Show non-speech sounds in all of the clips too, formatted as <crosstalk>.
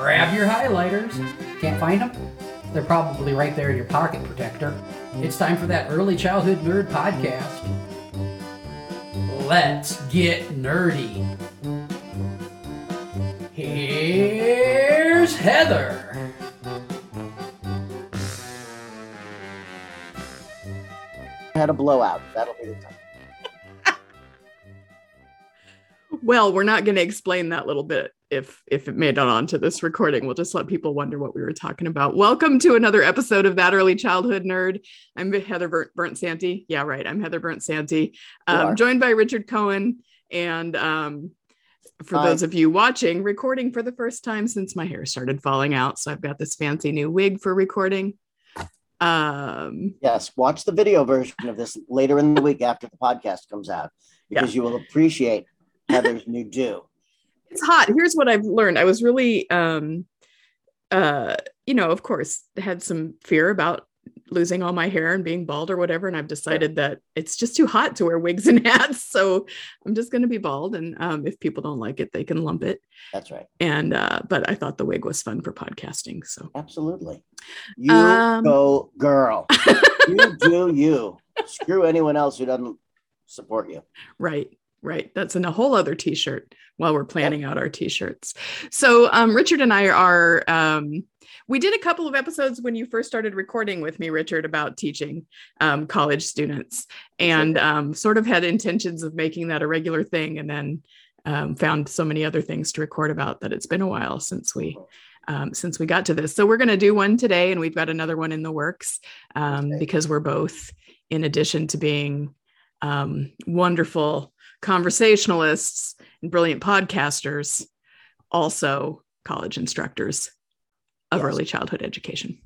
Grab your highlighters. Can't find them? They're probably right there in your pocket protector. It's time for that Early Childhood Nerd podcast. Let's get nerdy. Here's Heather. had a blowout. That'll be the time. <laughs> Well, we're not going to explain that little bit if if it made it onto this recording. We'll just let people wonder what we were talking about. Welcome to another episode of That Early Childhood Nerd. I'm Heather Bernt, Bernt. Yeah, right. I'm Heather Bernt Santy. Um, joined by Richard Cohen. And um, for Hi. those of you watching, recording for the first time since my hair started falling out. So I've got this fancy new wig for recording. Um, yes, watch the video version of this later in the week after the podcast comes out because yeah. you will appreciate Heather's new do. It's hot. Here's what I've learned. I was really, um, uh, you know, of course, had some fear about losing all my hair and being bald or whatever. And I've decided that it's just too hot to wear wigs and <laughs> hats. So I'm just going to be bald. And um, if people don't like it, they can lump it. That's right. And, uh, but I thought the wig was fun for podcasting. So absolutely. You um, go girl. <laughs> you do you. Screw anyone else who doesn't support you. Right right? That's in a whole other t-shirt while we're planning out our t-shirts. So um, richard and i are um, we did a couple of episodes when you first started recording with me richard about teaching um, college students and um, sort of had intentions of making that a regular thing and then um, found so many other things to record about that it's been a while since we um, since we got to this. So we're going to do one today and we've got another one in the works okay. because we're both in addition to being wonderful conversationalists and brilliant podcasters, also college instructors of yes. early childhood education.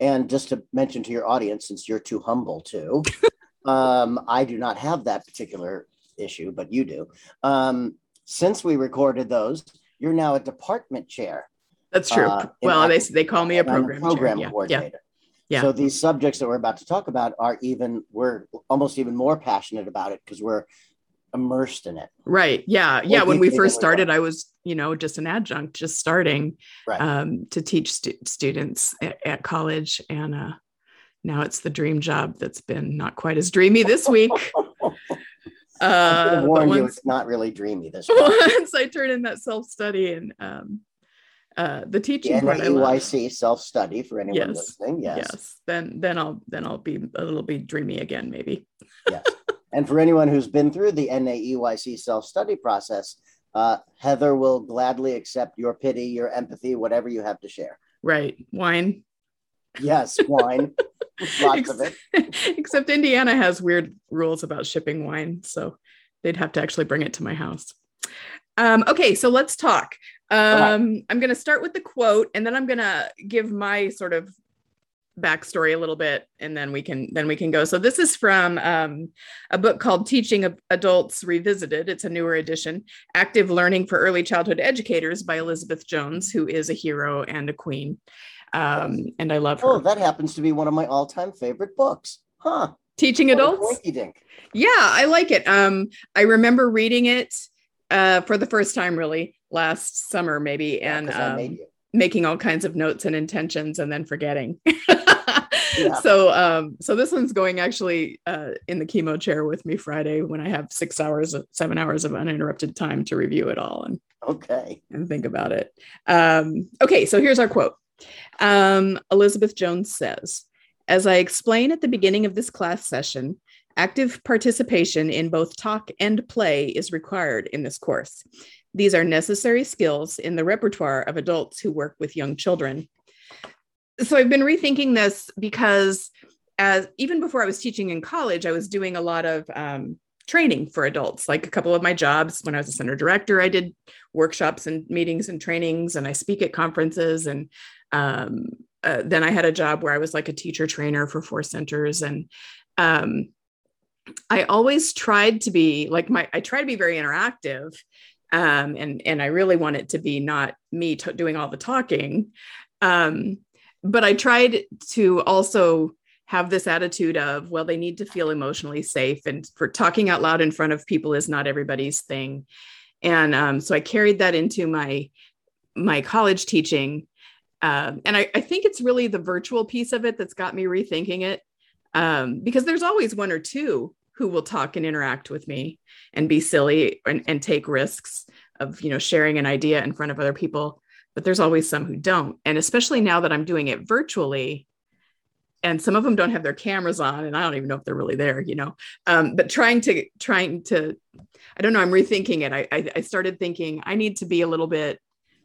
And just to mention to your audience, since you're too humble to, <laughs> um, I do not have that particular issue, but you do. Um, since we recorded those, you're now a department chair. That's true. Uh, well, they they call me a program, a program chair. coordinator. Yeah. yeah. So these subjects that we're about to talk about are even we're almost even more passionate about it because we're immersed in it. Right. Yeah. Yeah. When we first started, I was, you know, just an adjunct, just starting right. um, to teach stu- students at, at, college. And uh, now it's the dream job that's been not quite as dreamy this week. <laughs> uh, warn you, it's not really dreamy this <laughs> week. Once I turn in that self study and um, uh, the teaching the NAEYC self study for anyone yes. listening. Yes. Yes. Then then I'll then I'll be a little bit dreamy again, maybe. yes. And for anyone who's been through the NAEYC self study process, uh, Heather will gladly accept your pity, your empathy, whatever you have to share. Right. Wine. Yes, wine. <laughs> Lots of it. Except Indiana has weird rules about shipping wine. So they'd have to actually bring it to my house. Um, okay, so let's talk. Um. I'm going to start with the quote and then I'm going to give my sort of backstory a little bit and then we can then we can go. So this is from um, a book called teaching adults revisited. It's a newer edition. Active learning for early childhood educators by elizabeth jones who is a hero and a queen. Um, and i love her. Oh that happens to be one of my all-time favorite books. Huh. Teaching what adults? yeah i like it. Um, i remember reading it uh, for the first time really last summer maybe yeah, and um, making all kinds of notes and intentions and then forgetting. <laughs> yeah. So um so this one's going actually uh in the chemo chair with me Friday when I have 6 hours 7 hours of uninterrupted time to review it all and okay and think about it. Um okay, so here's our quote. Um Elizabeth Jones says, as I explain at the beginning of this class session, active participation in both talk and play is required in this course. These are necessary skills in the repertoire of adults who work with young children. So I've been rethinking this because as even before I was teaching in college, I was doing a lot of um, training for adults. Like a couple of my jobs when I was a center director, I did workshops and meetings and trainings, and I speak at conferences. And um, uh, then I had a job where I was like a teacher trainer for four centers. And um, I always tried to be like my, I try to be very interactive. Um, and and I really want it to be not me t- doing all the talking, um, but I tried to also have this attitude of well they need to feel emotionally safe and for talking out loud in front of people is not everybody's thing. And um, so i carried that into my my college teaching. Um, and I, I, think it's really the virtual piece of it that's got me rethinking it um, because there's always one or two who will talk and interact with me and be silly and, and take risks of you know sharing an idea in front of other people but there's always some who don't. And especially now that i'm doing it virtually and some of them don't have their cameras on and i don't even know if they're really there you know. Um, but trying to trying to i don't know i'm rethinking it. I, I, I started thinking i need to be a little bit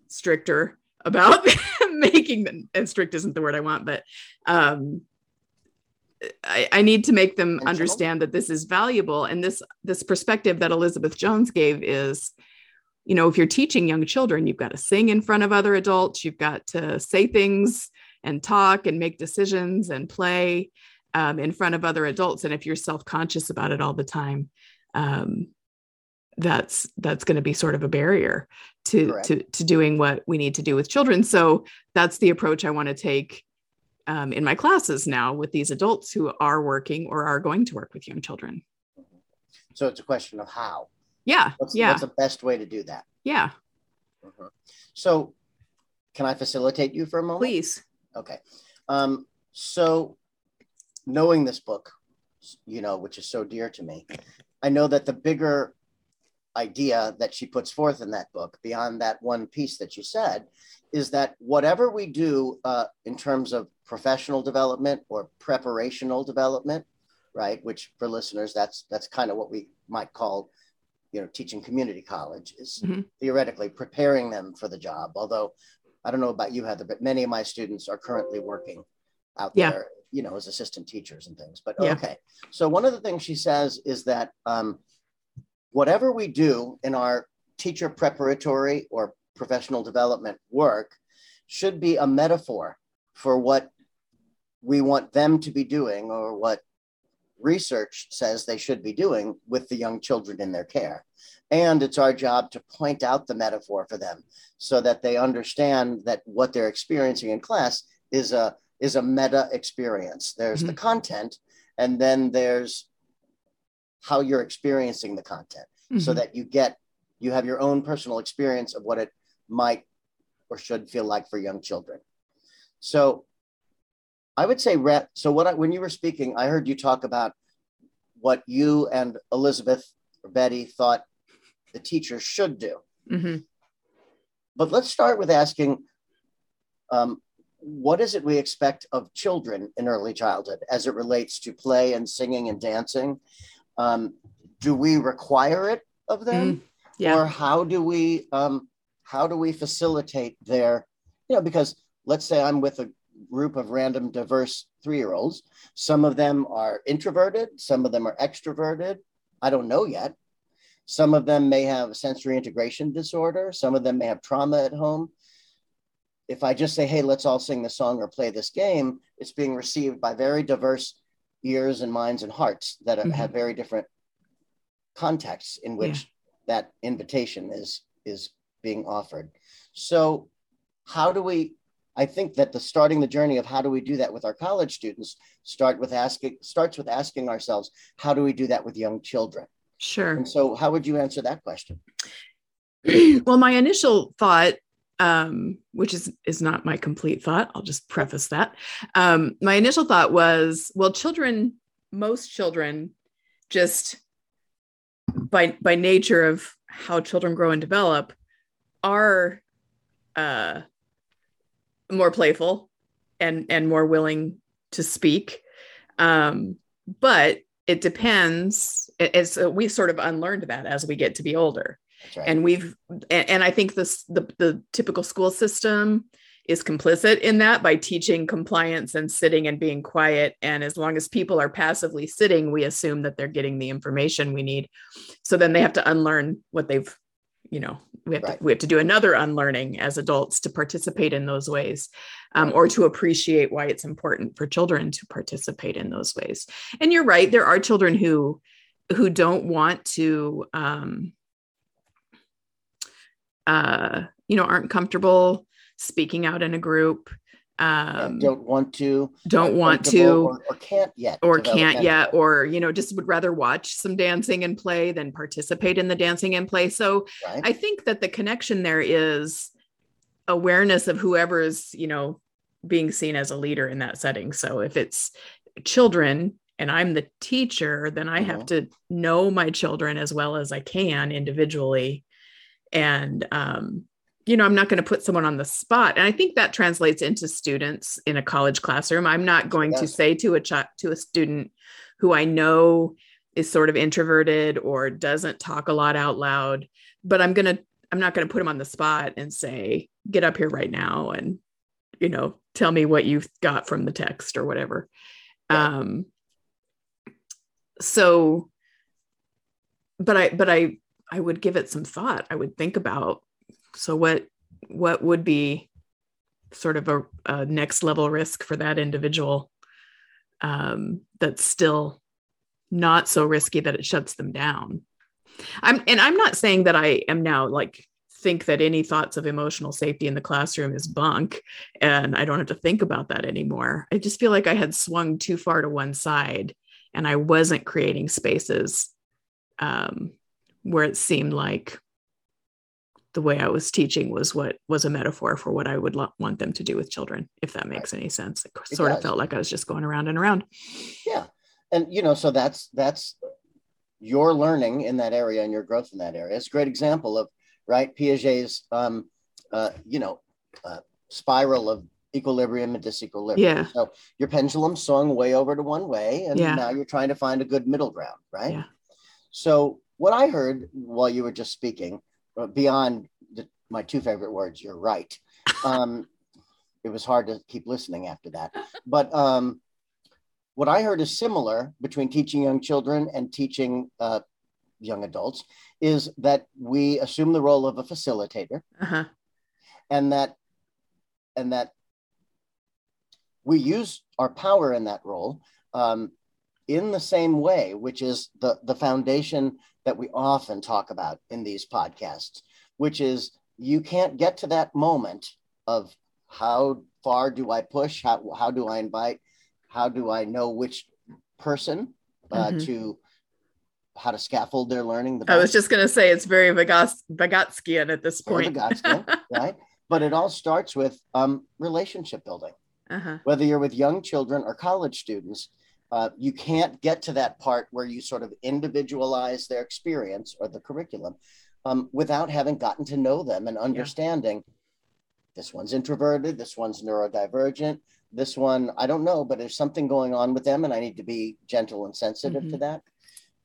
stricter about <laughs> making them and strict isn't the word i want but um, I, I, need to make them understand that this is valuable. And this this perspective that elizabeth jones gave is you know if you're teaching young children you've got to sing in front of other adults you've got to say things and talk and make decisions and play um, in front of other adults and if you're self-conscious about it all the time um, that's that's going to be sort of a barrier to, to to doing what we need to do with children. So that's the approach i want to take um, in my classes now with these adults who are working or are going to work with young children. So it's a question of how yeah what's, yeah what's the best way to do that yeah uh-huh. so can i facilitate you for a moment please Okay. Um, so knowing this book, you know, which is so dear to me, I know that the bigger idea that she puts forth in that book, beyond that one piece that you said, is that whatever we do uh, in terms of professional development or preparational development, right? Which for listeners, that's that's kind of what we might call, you know, teaching community college is mm-hmm. theoretically preparing them for the job. Although I don't know about you, Heather, but many of my students are currently working out yeah. there, you know, as assistant teachers and things. But yeah. okay. So one of the things she says is that um, whatever we do in our teacher preparatory or professional development work should be a metaphor for what we want them to be doing or what research says they should be doing with the young children in their care. And it's our job to point out the metaphor for them so that they understand that what they're experiencing in class is a is a meta experience. There's mm-hmm. the content, and then there's how you're experiencing the content mm-hmm. so that you get you have your own personal experience of what it might or should feel like for young children. So I would say, Rhett. so what I, when you were speaking, I heard you talk about what you and Elizabeth or Betty thought the teacher should do. Mm-hmm. But let's start with asking um, what is it we expect of children in early childhood as it relates to play and singing and dancing? Um, do we require it of them? Mm, yeah. Or how do we um, how do we facilitate their, you know, because let's say I'm with a group of random diverse three-year-olds. Some of them are introverted, some of them are extroverted. I don't know yet. Some of them may have sensory integration disorder. Some of them may have trauma at home. If I just say, hey, let's all sing the song or play this game, it's being received by very diverse ears and minds and hearts that mm-hmm. have very different contexts in which yeah. that invitation is is being offered. So how do we I think that the starting the journey of how do we do that with our college students start with asking starts with asking ourselves how do we do that with young children Sure. And so, how would you answer that question? <clears throat> well, my initial thought, um, which is is not my complete thought, I'll just preface that. Um, my initial thought was, well, children, most children, just by by nature of how children grow and develop, are uh, more playful and and more willing to speak. Um, but it depends it's uh, we sort of unlearned that as we get to be older right. and we've and, and, i think this the, the typical school system is complicit in that by teaching compliance and sitting and being quiet. And as long as people are passively sitting, we assume that they're getting the information we need. So then they have to unlearn what they've, you know, we have right. to we have to do another unlearning as adults to participate in those ways, um, or to appreciate why it's important for children to participate in those ways. And you're right, there are children who who don't want to um, uh, you know aren't comfortable speaking out in a group um, don't want to don't want to or, or, can't yet or can't yet or you know just would rather watch some dancing and play than participate in the dancing and play so right. i think that the connection there is awareness of whoever is you know being seen as a leader in that setting so if it's children and i'm the teacher then i mm-hmm. have to know my children as well as i can individually and um, you know i'm not going to put someone on the spot and i think that translates into students in a college classroom i'm not going yes. to say to a ch- to a student who i know is sort of introverted or doesn't talk a lot out loud but i'm going to i'm not going to put him on the spot and say get up here right now and you know tell me what you got from the text or whatever yeah. um so but i but i i would give it some thought i would think about so what what would be sort of a, a next level risk for that individual um, that's still not so risky that it shuts them down? I'm and i'm not saying that i am now like think that any thoughts of emotional safety in the classroom is bunk and i don't have to think about that anymore. I just feel like i had swung too far to one side and i wasn't creating spaces um, where it seemed like the way I was teaching was what was a metaphor for what I would lo- want them to do with children, if that makes right. any sense. It, it sort does. of felt like I was just going around and around. Yeah. And, you know, so that's, that's your learning in that area and your growth in that area. It's a great example of, right, Piaget's, um, uh, you know, uh, spiral of equilibrium and disequilibrium. Yeah. So your pendulum swung way over to one way, and yeah. now you're trying to find a good middle ground, right? Yeah. So what I heard while you were just speaking beyond the, my two favorite words, you're right. Um, <laughs> it was hard to keep listening after that. But um, what I heard is similar between teaching young children and teaching uh, young adults is that we assume the role of a facilitator, uh-huh. and that and that we use our power in that role um, in the same way, which is the the foundation that we often talk about in these podcasts, which is you can't get to that moment of how far do I push? How, how do I invite? How do I know which person uh, mm-hmm. to how to scaffold their learning? The I was just going to say it's very Vygotskian at this point. <laughs> right? But it all starts with um, relationship building. Uh-huh. Whether you're with young children or college students, uh, you can't get to that part where you sort of individualize their experience or the curriculum um, without having gotten to know them and understanding yeah. this one's introverted, this one's neurodivergent, this one, I don't know, but there's something going on with them and I need to be gentle and sensitive mm-hmm. to that.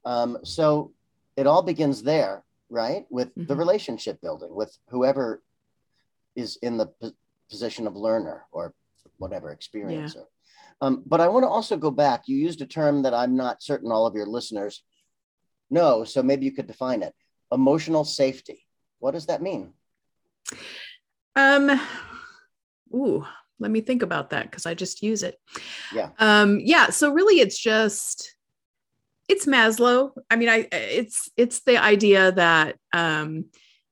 Um, so it all begins there, right? With mm-hmm. the relationship building with whoever is in the p- position of learner or whatever experiencer. Yeah. Um, but I want to also go back. You used a term that I'm not certain all of your listeners know, so maybe you could define it. Emotional safety. What does that mean? Um, ooh, let me think about that because I just use it. Yeah. Um, yeah. So really, it's just it's Maslow. I mean, I it's it's the idea that um,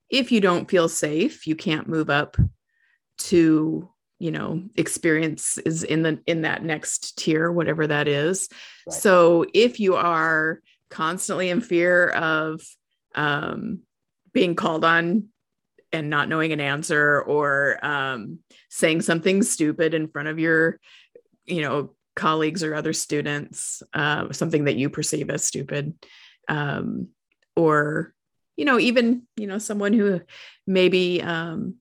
if you don't feel safe, you can't move up to you know experience is in the in that next tier whatever that is right. so if you are constantly in fear of um, being called on and not knowing an answer or um, saying something stupid in front of your you know colleagues or other students uh, something that you perceive as stupid um, or you know even you know someone who maybe um,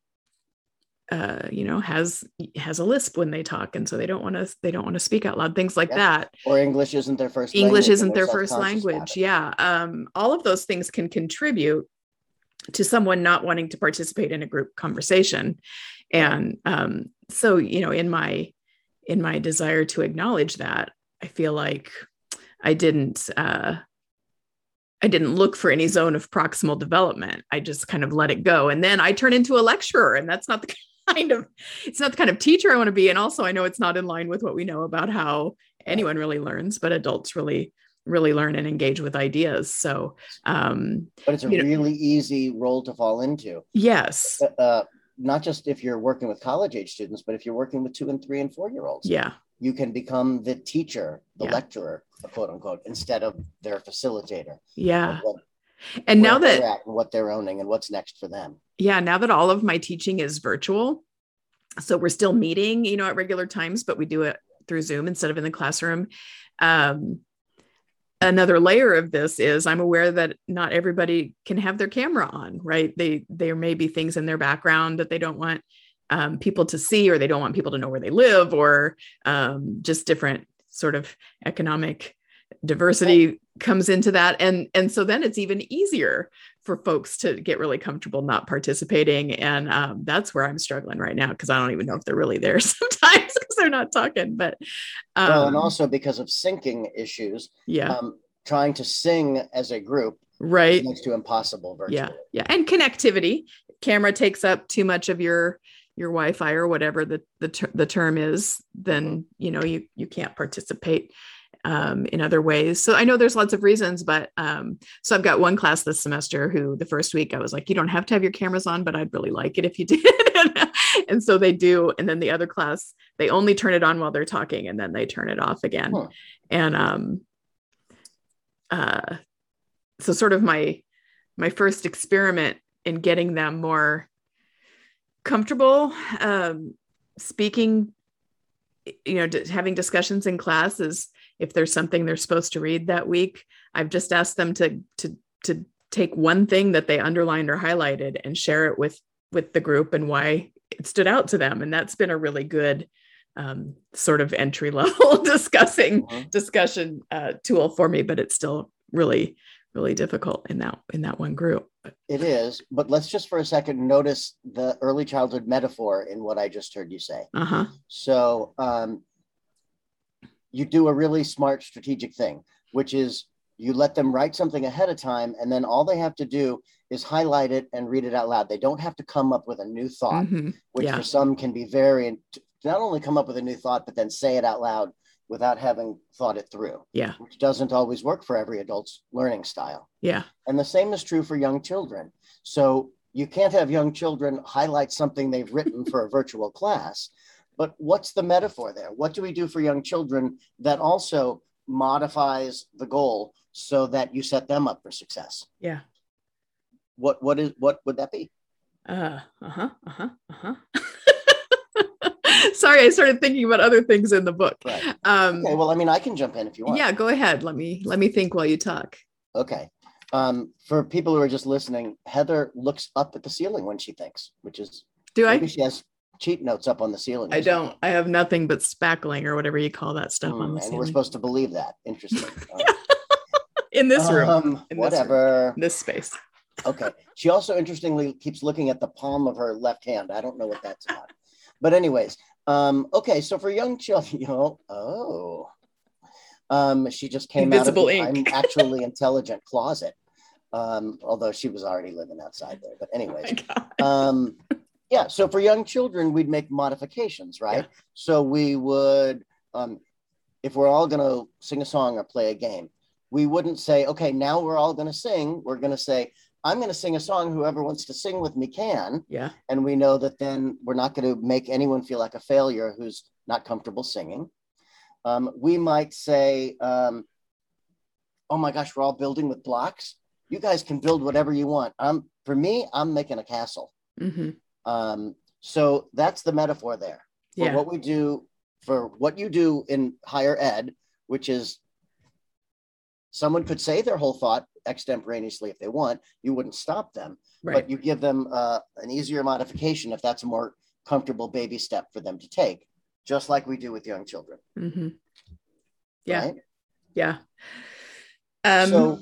uh, you know has has a lisp when they talk and so they don't want to they don't want to speak out loud things like yeah. that. Or english isn't their first english isn't their first language yeah um, all of those things can contribute to someone not wanting to participate in a group conversation. And um, so you know in my in my desire to acknowledge that i feel like i didn't uh i didn't look for any zone of proximal development. I just kind of let it go and then i turn into a lecturer and that's not the <laughs> <laughs> kind of it's not the kind of teacher i want to be and also i know it's not in line with what we know about how anyone really learns but adults really really learn and engage with ideas. So um but it's a you know- really easy role to fall into. Yes. Uh, not just if you're working with college age students but if you're working with two and three and four year olds. Yeah. You can become the teacher the Yeah. lecturer quote unquote instead of their facilitator. Yeah. What, and now that they're at what they're owning and what's next for them. Yeah now that all of my teaching is virtual so we're still meeting you know at regular times but we do it through zoom instead of in the classroom. Um, another layer of this is i'm aware that not everybody can have their camera on right? They there may be things in their background that they don't want um, people to see or they don't want people to know where they live or um, just different sort of economic diversity comes into that. And and so then it's even easier for folks to get really comfortable not participating. And um, that's where i'm struggling right now because i don't even know if they're really there <laughs> sometimes because they're not talking but um, well and also because of syncing issues yeah. um, trying to sing as a group right. next to impossible virtually. Yeah yeah. And connectivity. Camera takes up too much of your your wi-fi or whatever the the, ter- the term is then you know you you can't participate um, in other ways. So i know there's lots of reasons but um, so i've got one class this semester who the first week i was like you don't have to have your cameras on but i'd really like it if you <laughs> did. <laughs> And so they do and then the other class they only turn it on while they're talking and then they turn it off again. Huh. and um uh so sort of my my first experiment in getting them more comfortable um, speaking you know having discussions in class is if there's something they're supposed to read that week i've just asked them to to to take one thing that they underlined or highlighted and share it with with the group and why it stood out to them and that's been a really good um, sort of entry <laughs> level discussing Mhm. discussion uh, tool for me but it's still really really difficult in that in that one group It is, but let's just for a second notice the early childhood metaphor in what I just heard you say. uh-huh So um, you do a really smart strategic thing, which is you let them write something ahead of time, and then all they have to do is highlight it and read it out loud. They don't have to come up with a new thought, Mhm. which yeah for some can be very not only come up with a new thought, but then say it out loud without having thought it through, yeah which doesn't always work for every adult's learning style. yeah And the same is true for young children. So you can't have young children highlight something they've written for a virtual class. But what's the metaphor there? What do we do for young children that also modifies the goal so that you set them up for success? yeah What what is what would that be? Uh huh. Uh huh. Uh huh. <laughs> Sorry, I started thinking about other things in the book. Right. Um, Okay, well, I mean, I can jump in if you want. yeah, go ahead. Let me let me think while you talk. Okay. Um, for people who are just listening, Heather looks up at the ceiling when she thinks, which is Do maybe I? she has cheat notes up on the ceiling. I don't. I have nothing but spackling or whatever you call that stuff Hmm, on the and we're supposed to believe that. Interesting. <laughs> in this room, Um, In this room. whatever. this space. Okay. She also interestingly keeps looking at the palm of her left hand. I don't know what that's about. But anyways, um, okay. So for young children, <laughs> you know, oh, um, she just came Invisible out of the ink. I'm actually intelligent closet. Um, although she was already living outside there. But <laughs> Oh anyways, God. um, yeah. So for young children, we'd make modifications, right? Yeah. So we would, um, if we're all going to sing a song or play a game, we wouldn't say, okay, now we're all going to sing. We're going to say, I'm going to sing a song. Whoever wants to sing with me can. Yeah. And we know that then we're not going to make anyone feel like a failure who's not comfortable singing. Um, we might say, um, oh my gosh, we're all building with blocks. You guys can build whatever you want. Um, for me, I'm making a castle. hmm Um, so that's the metaphor there for Yeah. what we do for what you do in higher ed, which is someone could say their whole thought extemporaneously if they want. You wouldn't stop them, Right. but you give them uh, an easier modification if that's a more comfortable baby step for them to take, just like we do with young children. Mm-hmm. Yeah. right? Yeah. Um, so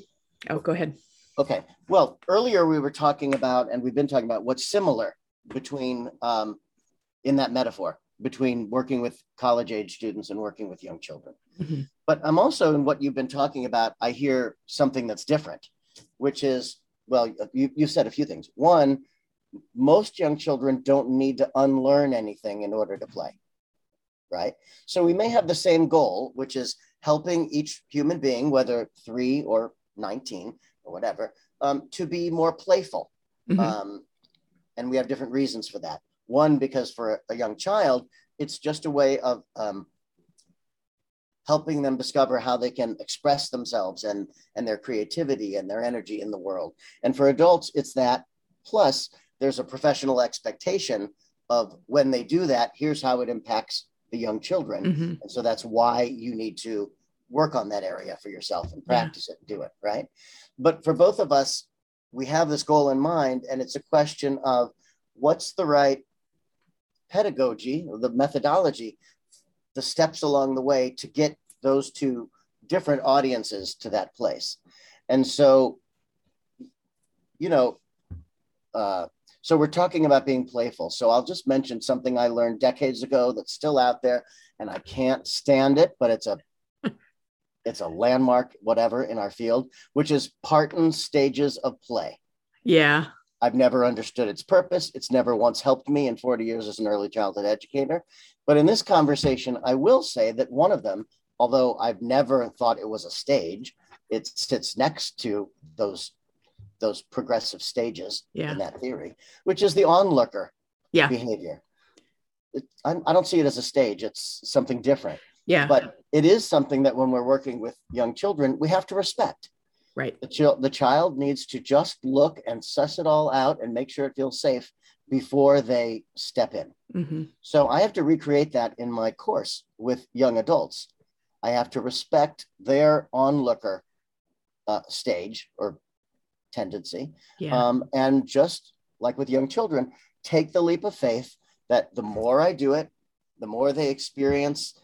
oh, go ahead. Okay. Well, earlier we were talking about, and we've been talking about what's similar between um, in that metaphor between working with college age students and working with young children. Mhm. But I'm also in what you've been talking about, I hear something that's different, which is, well, you, you said a few things. One, most young children don't need to unlearn anything in order to play, right? So we may have the same goal, which is helping each human being, whether three or 19 or whatever, um, to be more playful. Mhm. Um, and we have different reasons for that. One, because for a, young child, it's just a way of um, helping them discover how they can express themselves and, and their creativity and their energy in the world. And for adults, it's that. Plus, there's a professional expectation of when they do that, here's how it impacts the young children. Mhm. And so that's why you need to work on that area for yourself and Yeah. practice it and do it, right? But for both of us, we have this goal in mind, and it's a question of what's the right pedagogy the methodology, the steps along the way to get those two different audiences to that place. And so, you know, uh, so we're talking about being playful. So I'll just mention something I learned decades ago that's still out there, and I can't stand it, but it's a it's a landmark, whatever, in our field, which is Parten's stages of play. Yeah. I've never understood its purpose. It's never once helped me in 40 years as an early childhood educator. But in this conversation, I will say that one of them, although I've never thought it was a stage, it sits next to those those progressive stages Yeah. in that theory, which is the onlooker Yeah. behavior. It, I, I don't see it as a stage. It's something different, Yeah. but it is something that when we're working with young children, we have to respect right. the, chil- the child needs to just look and suss it all out and make sure it feels safe before they step in. hmm So I have to recreate that in my course with young adults. I have to respect their onlooker uh, stage or tendency. Yeah. Um, and just like with young children, take the leap of faith that the more I do it, the more they experience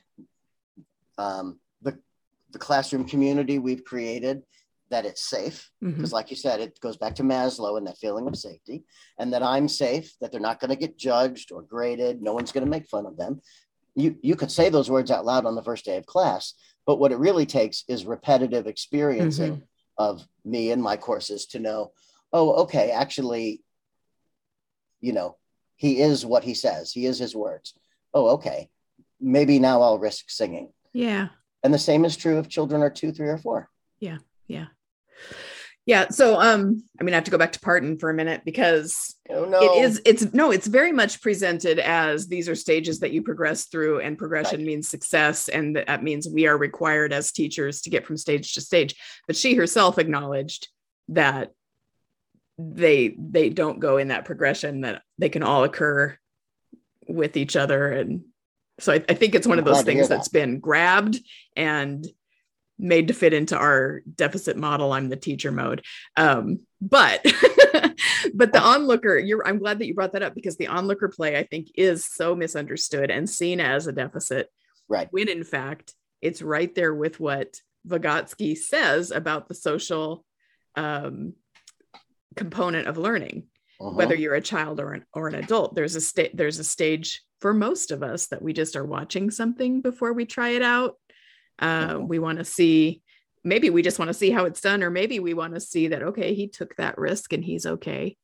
um, the, the classroom community we've created, that it's safe. Because, like you said, it goes back to Maslow and that feeling of safety, and that I'm safe, that they're not going to get judged or graded. No one's going to make fun of them. You, you could say those words out loud on the first day of class, but what it really takes is repetitive experiencing of me and my courses to know, oh, okay, actually, you know, he is what he says, he is his words. Oh, okay. Maybe now I'll risk singing. Yeah. And the same is true if children are two, three, or four. Yeah. Yeah. Yeah. So um I mean I have to go back to Parten for a minute because Oh, no. it is it's no it's very much presented as these are stages that you progress through and progression Right. means success and that means we are required as teachers to get from stage to stage but she herself acknowledged that they they don't go in that progression that they can all occur with each other and so I, I think it's one of those glad to hear things that. that's been grabbed and made to fit into our deficit model i'm the teacher mode um but <laughs> but the onlooker you're i'm glad that you brought that up because the onlooker play i think is so misunderstood and seen as a deficit Right. when in fact it's right there with what vygotsky says about the social um component of learning Mhm. whether you're a child or an or an adult there's a state there's a stage for most of us that we just are watching something before we try it out uh, Mhm. we want to see maybe we just want to see how it's done or maybe we want to see that okay he took that risk and he's okay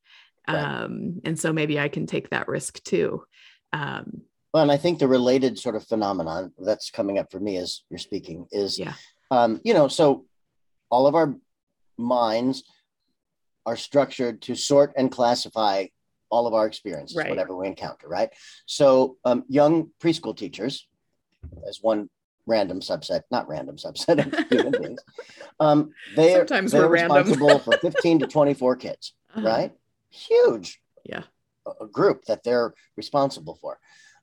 Right. um, and so maybe i can take that risk too um, Well, and I think the related sort of phenomenon that's coming up for me as you're speaking is, Yeah. um, you know, so all of our minds are structured to sort and classify all of our experiences, Right. whatever we encounter, right? So, um, young preschool teachers, as one random subset, not random subset of <laughs> human beings, um, they are Sometimes they're we're responsible for <laughs> 15 to 24 kids uh, right? Huge. Yeah. Group that they're responsible for.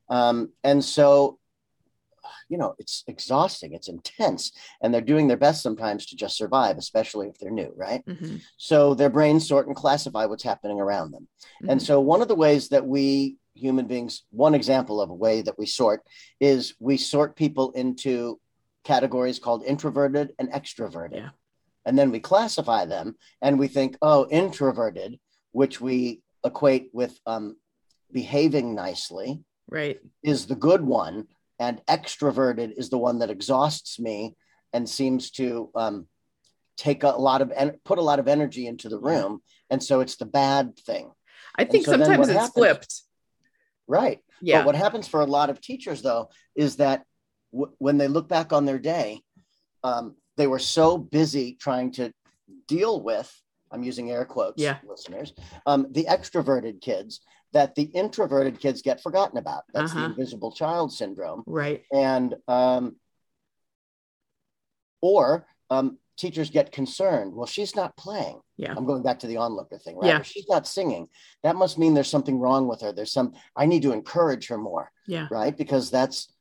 Um, and so, you know, it's exhausting, it's intense, and they're doing their best sometimes to just survive, especially if they're new, right? mhm, So their brains sort and classify what's happening around them. And mhm. so, one of the ways that we human beings, one example of a way that we sort is we sort people into categories called introverted and extroverted. Yeah. And then we classify them and we think, oh, introverted, which we equate with um, behaving nicely, right is the good one, and extroverted is the one that exhausts me and seems to um, take a lot of en- put a lot of energy into the room, and so it's the bad thing. i think so sometimes it's happens- flipped Right. yeah But what happens for a lot of teachers, though, is that w- when they look back on their day, um, they were so busy trying to deal with, I'm using air quotes, Yeah. listeners, um, the extroverted kids that the introverted kids get forgotten about. That's the Uh-huh. invisible child syndrome. right And, um, or um, teachers get concerned. Well, she's not playing. Yeah. I'm going back to the onlooker thing, right? Yeah. She's not singing. That must mean there's something wrong with her. There's some, I need to encourage her more yeah right? Because that's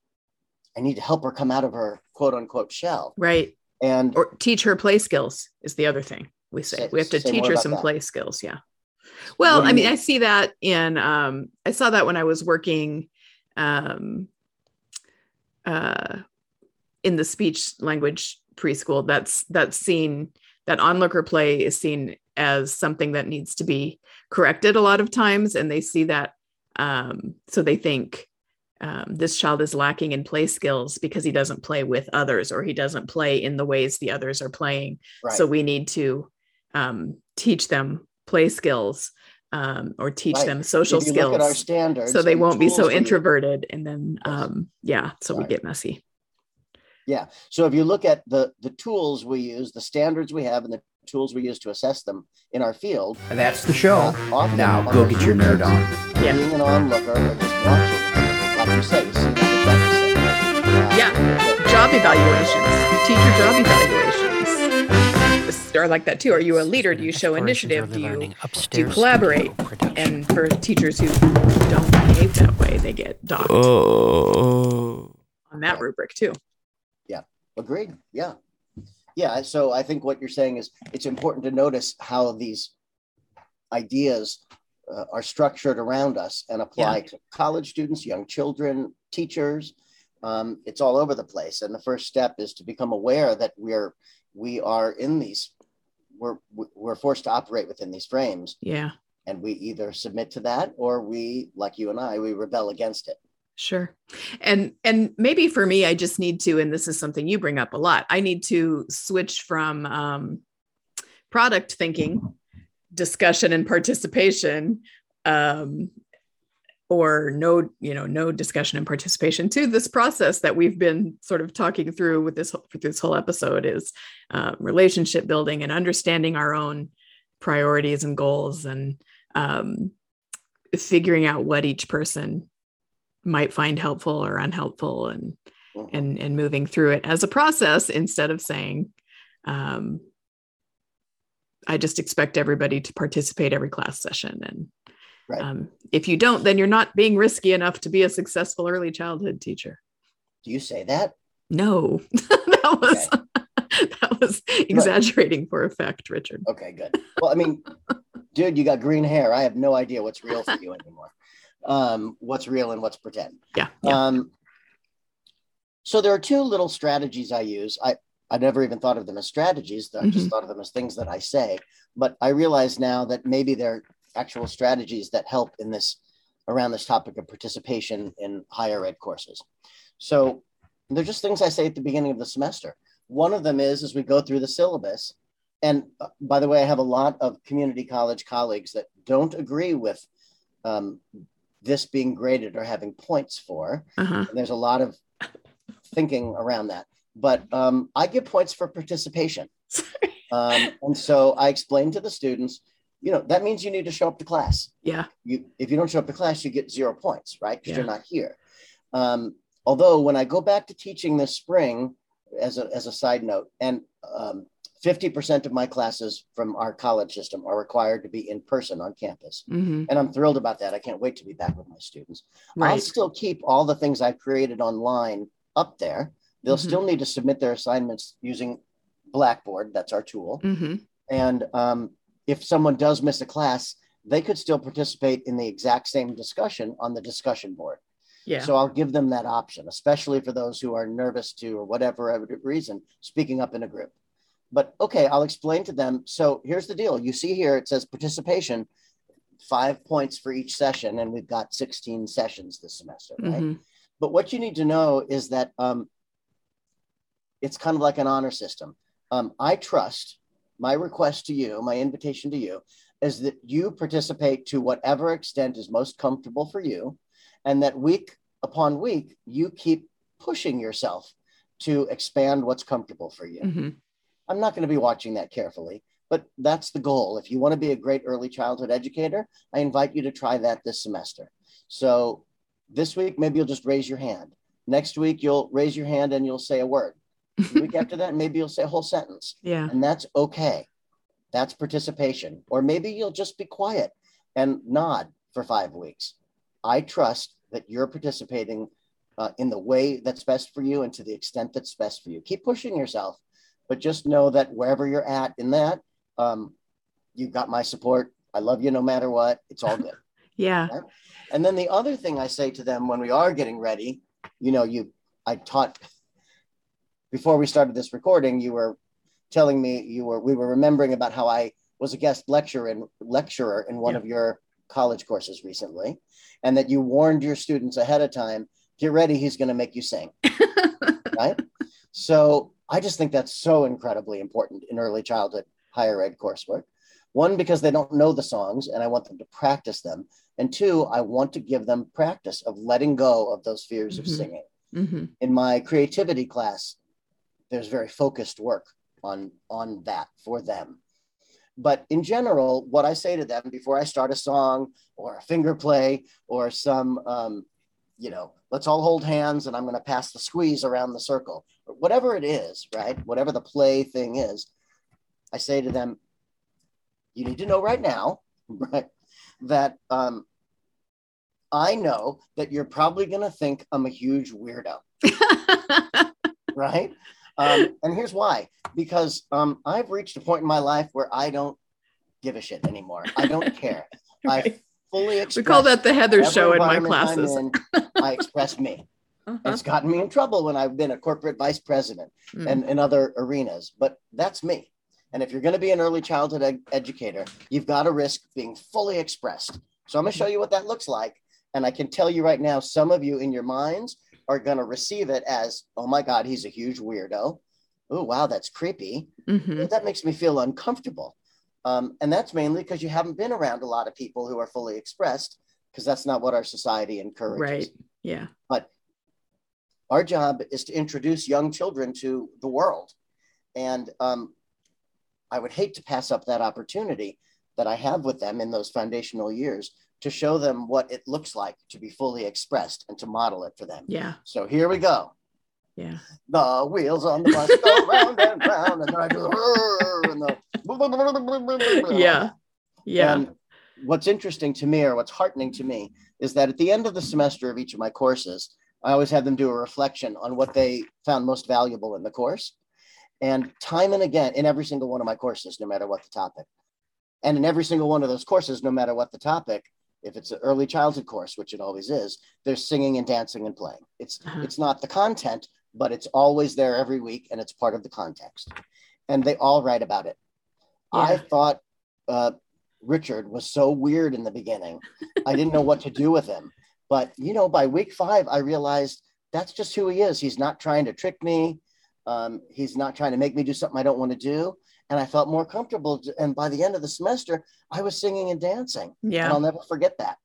I need to help her come out of her quote unquote shell. right And or teach her play skills is the other thing we say Say- we have to teach her some that. play skills yeah well i mean i see that in um i saw that when i was working um uh in the speech language preschool. That's that's seen that onlooker play is seen as something that needs to be corrected a lot of times and they see that um so they think um, this child is lacking in play skills because he doesn't play with others or he doesn't play in the ways the others are playing. Right, so we need to um, teach them play skills um, or teach Right. them social if you look at our skills standards, so they won't be so we use- introverted and then um, yeah so we get messy Yeah. So if you look at the the tools we use, the standards we have, and the tools we use to assess them in our field, And that's the show. uh, often Now go get your nerd on. Yeah. Being an onlooker or just watching, like you say, you see the. Yeah. job evaluations teacher job evaluations This- or like that too are you a leader do you show initiative do you do you collaborate and for teachers who don't behave that way they get docked Oh. on that rubric too Yeah, Agreed. Yeah. Yeah. So I think what you're saying is it's important to notice how these ideas uh, are structured around us and apply to college students, young children, teachers. Um, it's all over the place. And the first step is to become aware that we're we are in these we're we're forced to operate within these frames yeah and we either submit to that or we like you and I we rebel against it. Sure. And and maybe for me, I just need to, and this is something you bring up a lot, I need to switch from um, product thinking, discussion and participation, um, or no, you know, no discussion and participation to this process that we've been sort of talking through with this with this whole episode is uh, relationship building and understanding our own priorities and goals and um, figuring out what each person might find helpful or unhelpful and Mhm. and and moving through it as a process instead of saying um, i just expect everybody to participate every class session and Right. um, if you don't then you're not being risky enough to be a successful early childhood teacher Do you say that? no <laughs> that was <laughs> that was exaggerating for effect richard Okay, good. Well, I mean, <laughs> dude, you got green hair. I have no idea what's real for you anymore. Um, what's real and what's pretend. yeah, yeah. Um, so there are two little strategies I use. I I never even thought of them as strategies. I just Mhm. thought of them as things that I say. But I realize now that maybe they're actual strategies that help in this around this topic of participation in higher ed courses. So they're just things I say at the beginning of the semester. One of them is as we go through the syllabus. And uh, by the way, I have a lot of community college colleagues that don't agree with um, this being graded or having points for. uh-huh. And there's a lot of thinking around that. But um, I give points for participation. <laughs> Um, and so I explain to the students, you know, that means you need to show up to class. yeah You, if you don't show up to class, you get zero points, right? Because you're not here. Um, although when I go back to teaching this spring, as a, as a side note, and um, 50% of my classes from our college system are required to be in person on campus. hmm And I'm thrilled about that. I can't wait to be back with my students. I'll still keep all the things I've created online up there. They'll Mhm. still need to submit their assignments using Blackboard. That's our tool. hmm And um, if someone does miss a class, they could still participate in the exact same discussion on the discussion board. yeah So I'll give them that option, especially for those who are nervous to, or whatever reason, speaking up in a group. But okay, I'll explain to them. So here's the deal. You see here, it says participation. five points for each session, and we've got 16 sessions this semester, right? Mhm. But what you need to know is that um, it's kind of like an honor system. Um, I trust my request to you, my invitation to you, is that you participate to whatever extent is most comfortable for you, and that week upon week, you keep pushing yourself to expand what's comfortable for you. Mhm. I'm not going to be watching that carefully, but that's the goal. If you want to be a great early childhood educator, I invite you to try that this semester. So this week, maybe you'll just raise your hand. Next week, you'll raise your hand and you'll say a word. The week after that, maybe you'll say a whole sentence, Yeah. and that's okay. That's participation. Or maybe you'll just be quiet and nod for five weeks. I trust that you're participating uh, in the way that's best for you and to the extent that's best for you. Keep pushing yourself, but just know that wherever you're at in that, um, you've got my support. I love you no matter what. It's all good. <laughs> Yeah. And then the other thing I say to them when we are getting ready, you know, you, I taught before we started this recording, you were telling me you were, we were remembering about how I was a guest lecturer in lecturer in one Yeah. of your college courses recently, and that you warned your students ahead of time, get ready, he's going to make you sing. <laughs> right? So I just think that's so incredibly important in early childhood higher ed coursework. One, because they don't know the songs and I want them to practice them. And two, I want to give them practice of letting go of those fears of Mhm. singing. Mhm. In my creativity class, there's very focused work on, on that for them. But in general, what I say to them before I start a song or a finger play or some, um, you know, let's all hold hands and I'm going to pass the squeeze around the circle, whatever it is, right? Whatever the play thing is, I say to them, you need to know right now, <laughs> right, that um, I know that you're probably going to think I'm a huge weirdo, <laughs> right? Um, and here's why because um, I've reached a point in my life where I don't give a shit anymore. I don't <laughs> care. Right. I fully express We call that the Heather show in my classes. in, <laughs> I express me. Uh-huh. It's gotten me in trouble when I've been a corporate vice president Mm. and in other arenas, but that's me. And if you're going to be an early childhood ed- educator, you've got to risk being fully expressed. So I'm going to show you what that looks like. And I can tell you right now, some of you in your minds are going to receive it as, oh my God, he's a huge weirdo. Oh, wow, that's creepy. Mhm. That makes me feel uncomfortable. Um, and that's mainly because you haven't been around a lot of people who are fully expressed, because that's not what our society encourages. Right. Yeah. But our job is to introduce young children to the world. And um, I would hate to pass up that opportunity that I have with them in those foundational years to show them what it looks like to be fully expressed and to model it for them. Yeah. So here we go. Yeah. The wheels on the bus go <laughs> round and round, and then I do and the Yeah. Yeah. And what's interesting to me, or what's heartening to me, is that at the end of the semester of each of my courses, I always have them do a reflection on what they found most valuable in the course. And time and again, in every single one of my courses, no matter what the topic, and in every single one of those courses, no matter what the topic, if it's an early childhood course, which it always is, there's singing and dancing and playing. It's Uh-huh. it's not the content, but it's always there every week, and it's part of the context. And they all write about it. I thought uh, Richard was so weird in the beginning. I didn't know what to do with him. But, you know, by week five, I realized that's just who he is. He's not trying to trick me. Um, he's not trying to make me do something I don't want to do. And I felt more comfortable. And by the end of the semester, I was singing and dancing. And Yeah. I'll never forget that.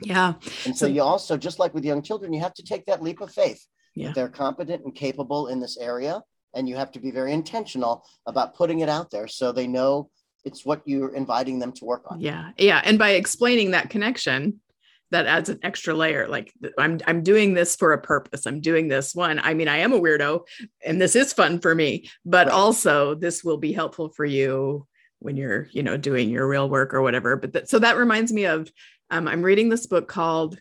Yeah. And so So- you also, just like with young children, you have to take that leap of faith. Yeah. They're competent and capable in this area. And you have to be very intentional about putting it out there so they know it's what you're inviting them to work on. Yeah. Yeah. And by explaining that connection, that adds an extra layer. Like I'm I'm doing this for a purpose. I'm doing this one. I mean, I am a weirdo and this is fun for me, but Right. also this will be helpful for you when you're, you know, doing your real work or whatever. But that, so that reminds me of um, I'm reading this book called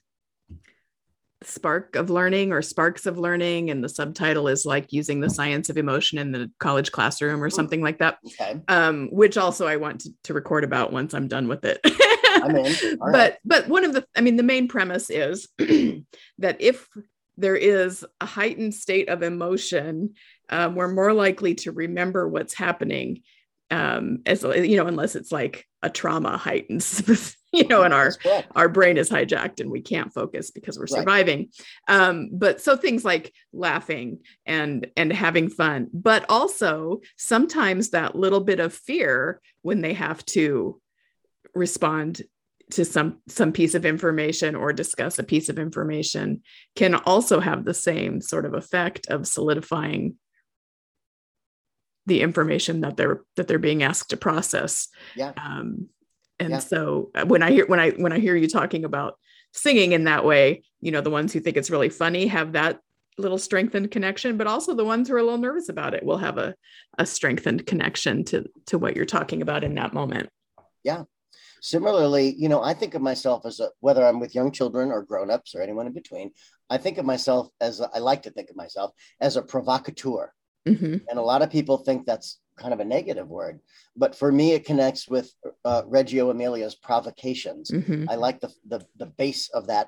Spark of Learning or Sparks of Learning. And the subtitle is like using the science of emotion in the college classroom or Hmm. something like that. Okay. Um, which also I want to, to record about once I'm done with it. <laughs> <laughs> But right. but one of the i mean the main premise is <clears throat> that if there is a heightened state of emotion um, we're more likely to remember what's happening um, as you know unless it's like a trauma heightened <laughs> you know, and our our brain is hijacked and we can't focus because we're Right. surviving um but so things like laughing and and having fun but also sometimes that little bit of fear when they have to respond to some some piece of information or discuss a piece of information can also have the same sort of effect of solidifying the information that they're that they're being asked to process Yeah. um and Yeah. so uh, when i hear when i when i hear you talking about singing in that way you know the ones who think it's really funny have that little strengthened connection but also the ones who are a little nervous about it will have a, a strengthened connection to to what you're talking about in that moment Similarly, you know, I think of myself as a, whether I'm with young children or grown-ups or anyone in between, I think of myself as a, I like to think of myself as a provocateur. Mhm. And a lot of people think that's kind of a negative word, but for me, it connects with uh, Reggio Emilia's provocations. Mhm. I like the, the the base of that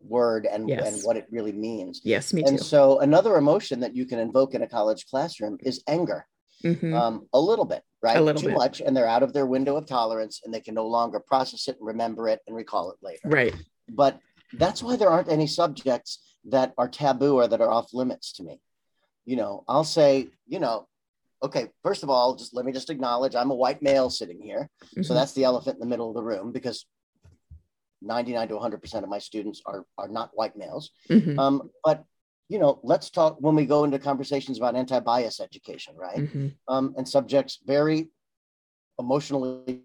word and Yes. and what it really means. yes me too And so, another emotion that you can invoke in a college classroom is anger. Mhm. um, a little bit, right? little Too bit. much, and they're out of their window of tolerance, and they can no longer process it and remember it and recall it later. right But that's why there aren't any subjects that are taboo or that are off limits to me. You know, I'll say, you know, okay, first of all, just let me just acknowledge I'm a white male sitting here, so Mhm. that's the elephant in the middle of the room because 99 to 100 percent of my students are are not white males. Mhm. Um, but you know, let's talk when we go into conversations about anti-bias education, right? Mhm. um, and subjects very emotionally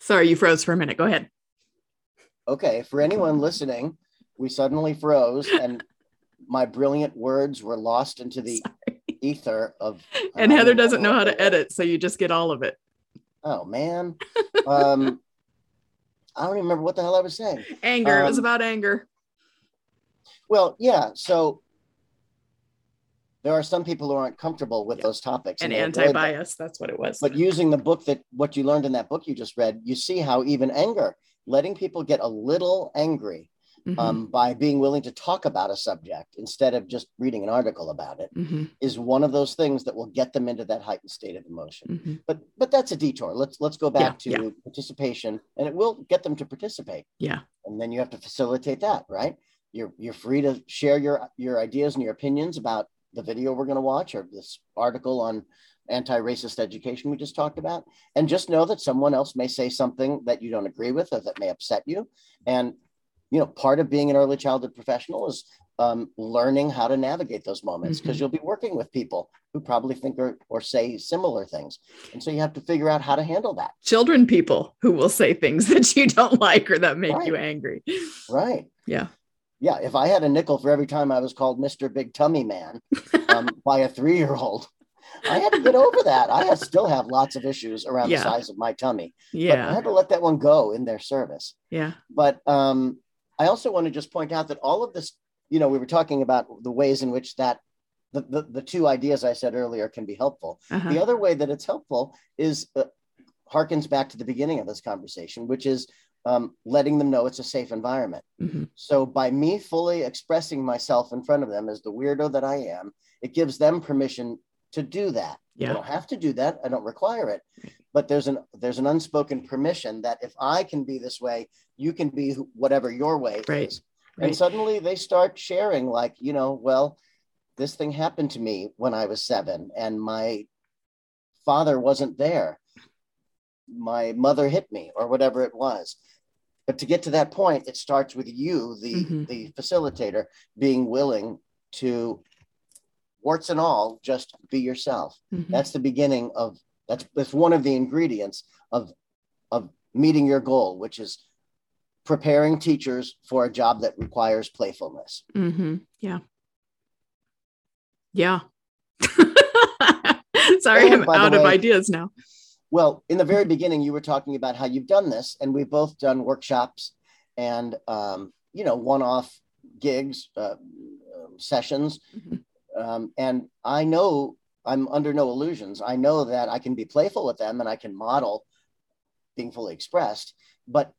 sorry you froze for a minute. Go ahead. Okay for anyone listening we suddenly froze and my brilliant words were lost into the ether of and heather doesn't know how to edit so you just get all of it. Oh man. <laughs> Um i don't even remember what the hell i was saying. Anger. It was Um, about anger. well yeah so there are some people who aren't comfortable with those topics and them. anti-bias that's what it was. But using the book that what you learned in that book you just read you see how even anger letting people get a little angry Mhm. um, by being willing to talk about a subject instead of just reading an article about it Mhm. is one of those things that will get them into that heightened state of emotion. Mhm. but but that's a detour. Let's let's go back Yeah, to participation and it will get them to participate. Yeah. And then you have to facilitate that right? You're you're free to share your your ideas and your opinions about the video we're going to watch or this article on anti-racist education we just talked about. And just know that someone else may say something that you don't agree with or that may upset you. And you know part of being an early childhood professional is um, learning how to navigate those moments because Mhm. you'll be working with people who probably think or, or say similar things and so you have to figure out how to handle that children people who will say things <laughs> that you don't like or that make you angry right yeah yeah, if I had a nickel for every time I was called Mr. Big Tummy Man <laughs> um, by a three year old, I had to get over that. I still have lots of issues around Yeah. the size of my tummy, but I had to let that one go in their service. yeah But um, I also want to just point out that all of this, you know, we were talking about the ways in which that the, the, the two ideas I said earlier can be helpful. uh-huh. The other way that it's helpful is uh, harkens back to the beginning of this conversation, which is um, letting them know it's a safe environment. Mhm. So by me fully expressing myself in front of them as the weirdo that I am, it gives them permission to do that. I don't have to do that. I don't require it. But there's an there's an unspoken permission that if I can be this way, you can be whatever your way Right. is. right And suddenly they start sharing, like, you know, well, this thing happened to me when I was seven, and my father wasn't there. My mother hit me, or whatever it was. But to get to that point, it starts with you, the Mhm. the facilitator, being willing to, warts and all, just be yourself. Mhm. That's the beginning of that's that's one of the ingredients of of meeting your goal, which is preparing teachers for a job that requires playfulness. Mm-hmm. Yeah. Yeah. <laughs> Sorry, And I'm by the out of ideas now. Well, in the very beginning, you were talking about how you've done this, and we've both done workshops and um, you know one-off gigs, uh, um, sessions, Mhm. Um, and I know I'm under no illusions. I know that I can be playful with them, and I can model being fully expressed, but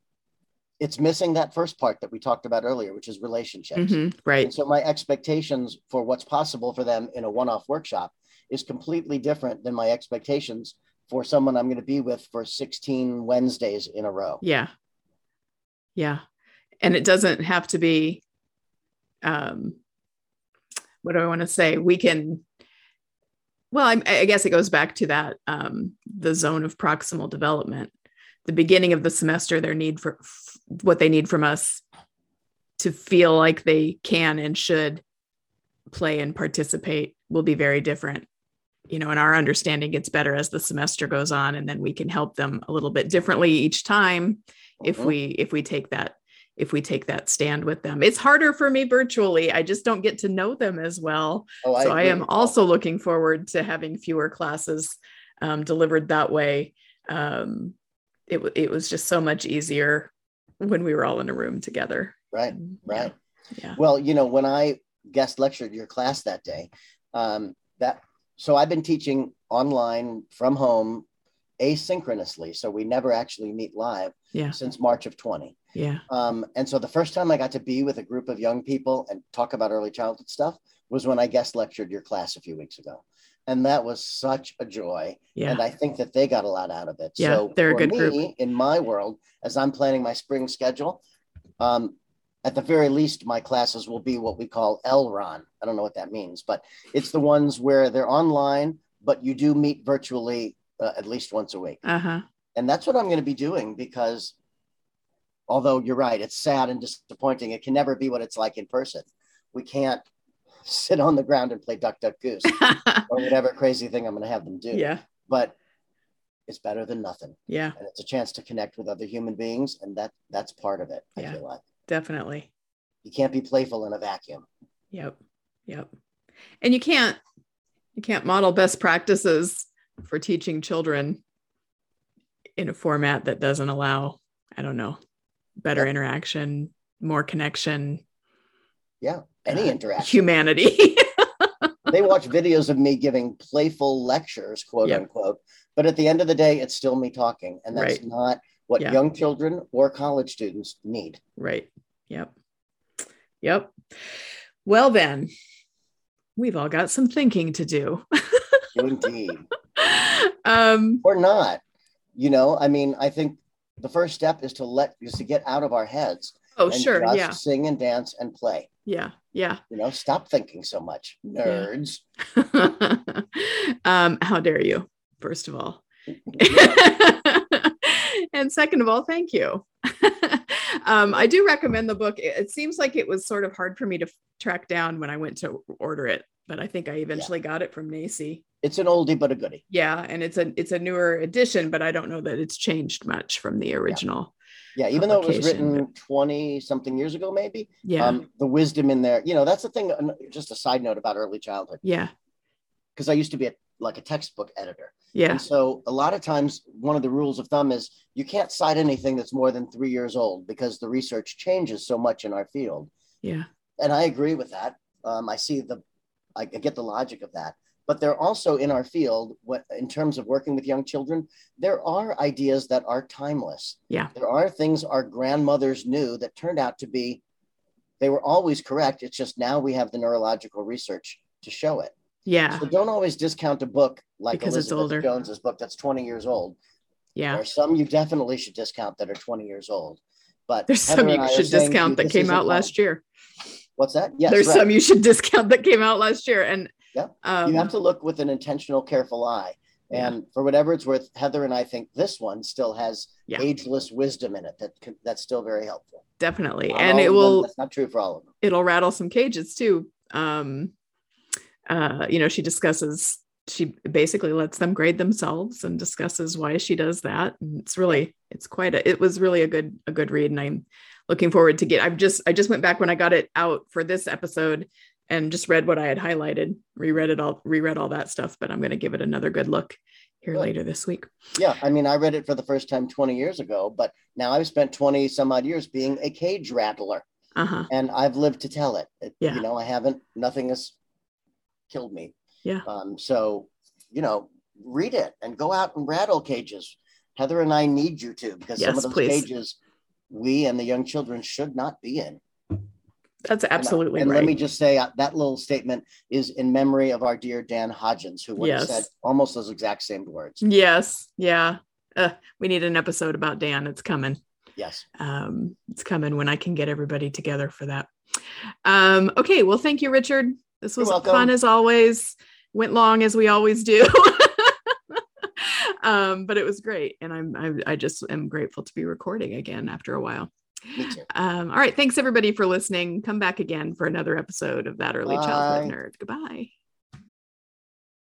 it's missing that first part that we talked about earlier, which is relationships. Mhm. Right. And so my expectations for what's possible for them in a one-off workshop is completely different than my expectations for someone I'm going to be with for 16 Wednesdays in a row. Yeah. Yeah. And it doesn't have to be um what do I want to say? We can well, I, I guess it goes back to that um the zone of proximal development. The beginning of the semester, their need for f- what they need from us to feel like they can and should play and participate will be very different you know and our understanding gets better as the semester goes on and then we can help them a little bit differently each time if Mhm. we if we take that if we take that stand with them. It's harder for me virtually. I just don't get to know them as well. Oh, so i am also looking forward to having fewer classes um, delivered that way. Um, it, it was just so much easier when we were all in a room together. Right, Yeah, right. yeah. Well, you know, when I guest lectured your class that day, um, that so I've been teaching online from home asynchronously. So we never actually meet live yeah. since March of 20. Yeah Um, and so the first time I got to be with a group of young people and talk about early childhood stuff was when I guest lectured your class a few weeks ago. And that was such a joy. yeah And I think that they got a lot out of it. Yeah, so they're a for good me, group. in my world, as I'm planning my spring schedule, um, at the very least, my classes will be what we call LRON. I don't know what that means, but it's the ones where they're online, but you do meet virtually uh, at least once a week. uh-huh And that's what I'm going to be doing because although you're right, it's sad and disappointing. It can never be what it's like in person. We can't <laughs> sit on the ground and play duck, duck, goose <laughs> or whatever crazy thing I'm going to have them do. yeah But it's better than nothing. yeah And it's a chance to connect with other human beings. And that that's part of it. I Yeah. feel like definitely you can't be playful in a vacuum. Yep. Yep. And you can't you can't model best practices for teaching children in a format that doesn't allow, I don't know, better Yep. interaction, more connection, Yeah. Any uh, interaction. humanity. <laughs> they watch videos of me giving playful lectures, quote Yep. unquote. But at the end of the day, it's still me talking. And that's Right. not what Yeah. young children or college students need. right. Yep. Yep. Well then, we've all got some thinking to do. Indeed. <laughs> um or not. You know, I mean, I think the first step is to let is to get out of our heads oh sure, just yeah. sing and dance and play. Yeah. Yeah. You know, stop thinking so much, nerds. <laughs> um, how dare you, first of all. <laughs> and second of all, thank you. <laughs> um, I do recommend the book. It, it seems like it was sort of hard for me to track down when I went to order it, but I think I eventually got it from NAEYC. It's an oldie but a goodie. Yeah, and it's a it's a newer edition, but I don't know that it's changed much from the original. Yeah, even though it was written 20 something years ago, maybe. Yeah, Um, the wisdom in there, you know, that's the thing. Just a side note about early childhood, yeah, because I used to be a, like a textbook editor. yeah, And so a lot of times, one of the rules of thumb is you can't cite anything that's more than three years old because the research changes so much in our field. yeah, And I agree with that. Um, I see the, I get the logic of that. But there are also in our field, what in terms of working with young children, there are ideas that are timeless. Yeah. There are things our grandmothers knew that turned out to be, they were always correct. It's just now we have the neurological research to show it. yeah, So don't always discount a book like Because it's Elizabeth older. Jones's book that's 20 years old. yeah. There are some you definitely should discount that are 20 years old. But There's Heather some you I should discount you, that came out last year. What's that? Yes, There's right. some you should discount that came out last year, and Yeah. um, you have to look with an intentional, careful eye. And for whatever it's worth, Heather and I think this one still has Yeah. ageless wisdom in it that that's still very helpful. definitely, Not and it of them, will That's not true for all of them. it'll rattle some cages too. Um, uh, you know, she discusses. She basically lets them grade themselves and discusses why she does that. And it's really, it's quite a. It was really a good, a good read, and I'm looking forward to get. I've just, I just went back when I got it out for this episode, and just read what I had highlighted, reread it all, reread all that stuff. But I'm going to give it another good look here later this week. Yeah. I mean, I read it for the first time 20 years ago, but now I've spent 20 some odd years being a cage rattler Uh huh. and I've lived to tell it. It- Yeah. You know, I haven't, nothing has killed me. Yeah. Um, so, you know, read it and go out and rattle cages. Heather and I need you to because some of those please. cages we and the young children should not be in. That's absolutely and right. let me just say uh, that little statement is in memory of our dear Dan Hodgins, who would Yes. have said almost those exact same words. yes. Yeah. Uh, we need an episode about Dan. It's coming. Yes. Um, it's coming when I can get everybody together for that. Um, okay. Well, thank you, Richard. This was fun as always. Went long as we always do. <laughs> um, but it was great. And I'm, I, I just am grateful to be recording again after a while. Me too. Um, all right. Thanks everybody for listening. Come back again for another episode of That Early Childhood Nerd. Goodbye.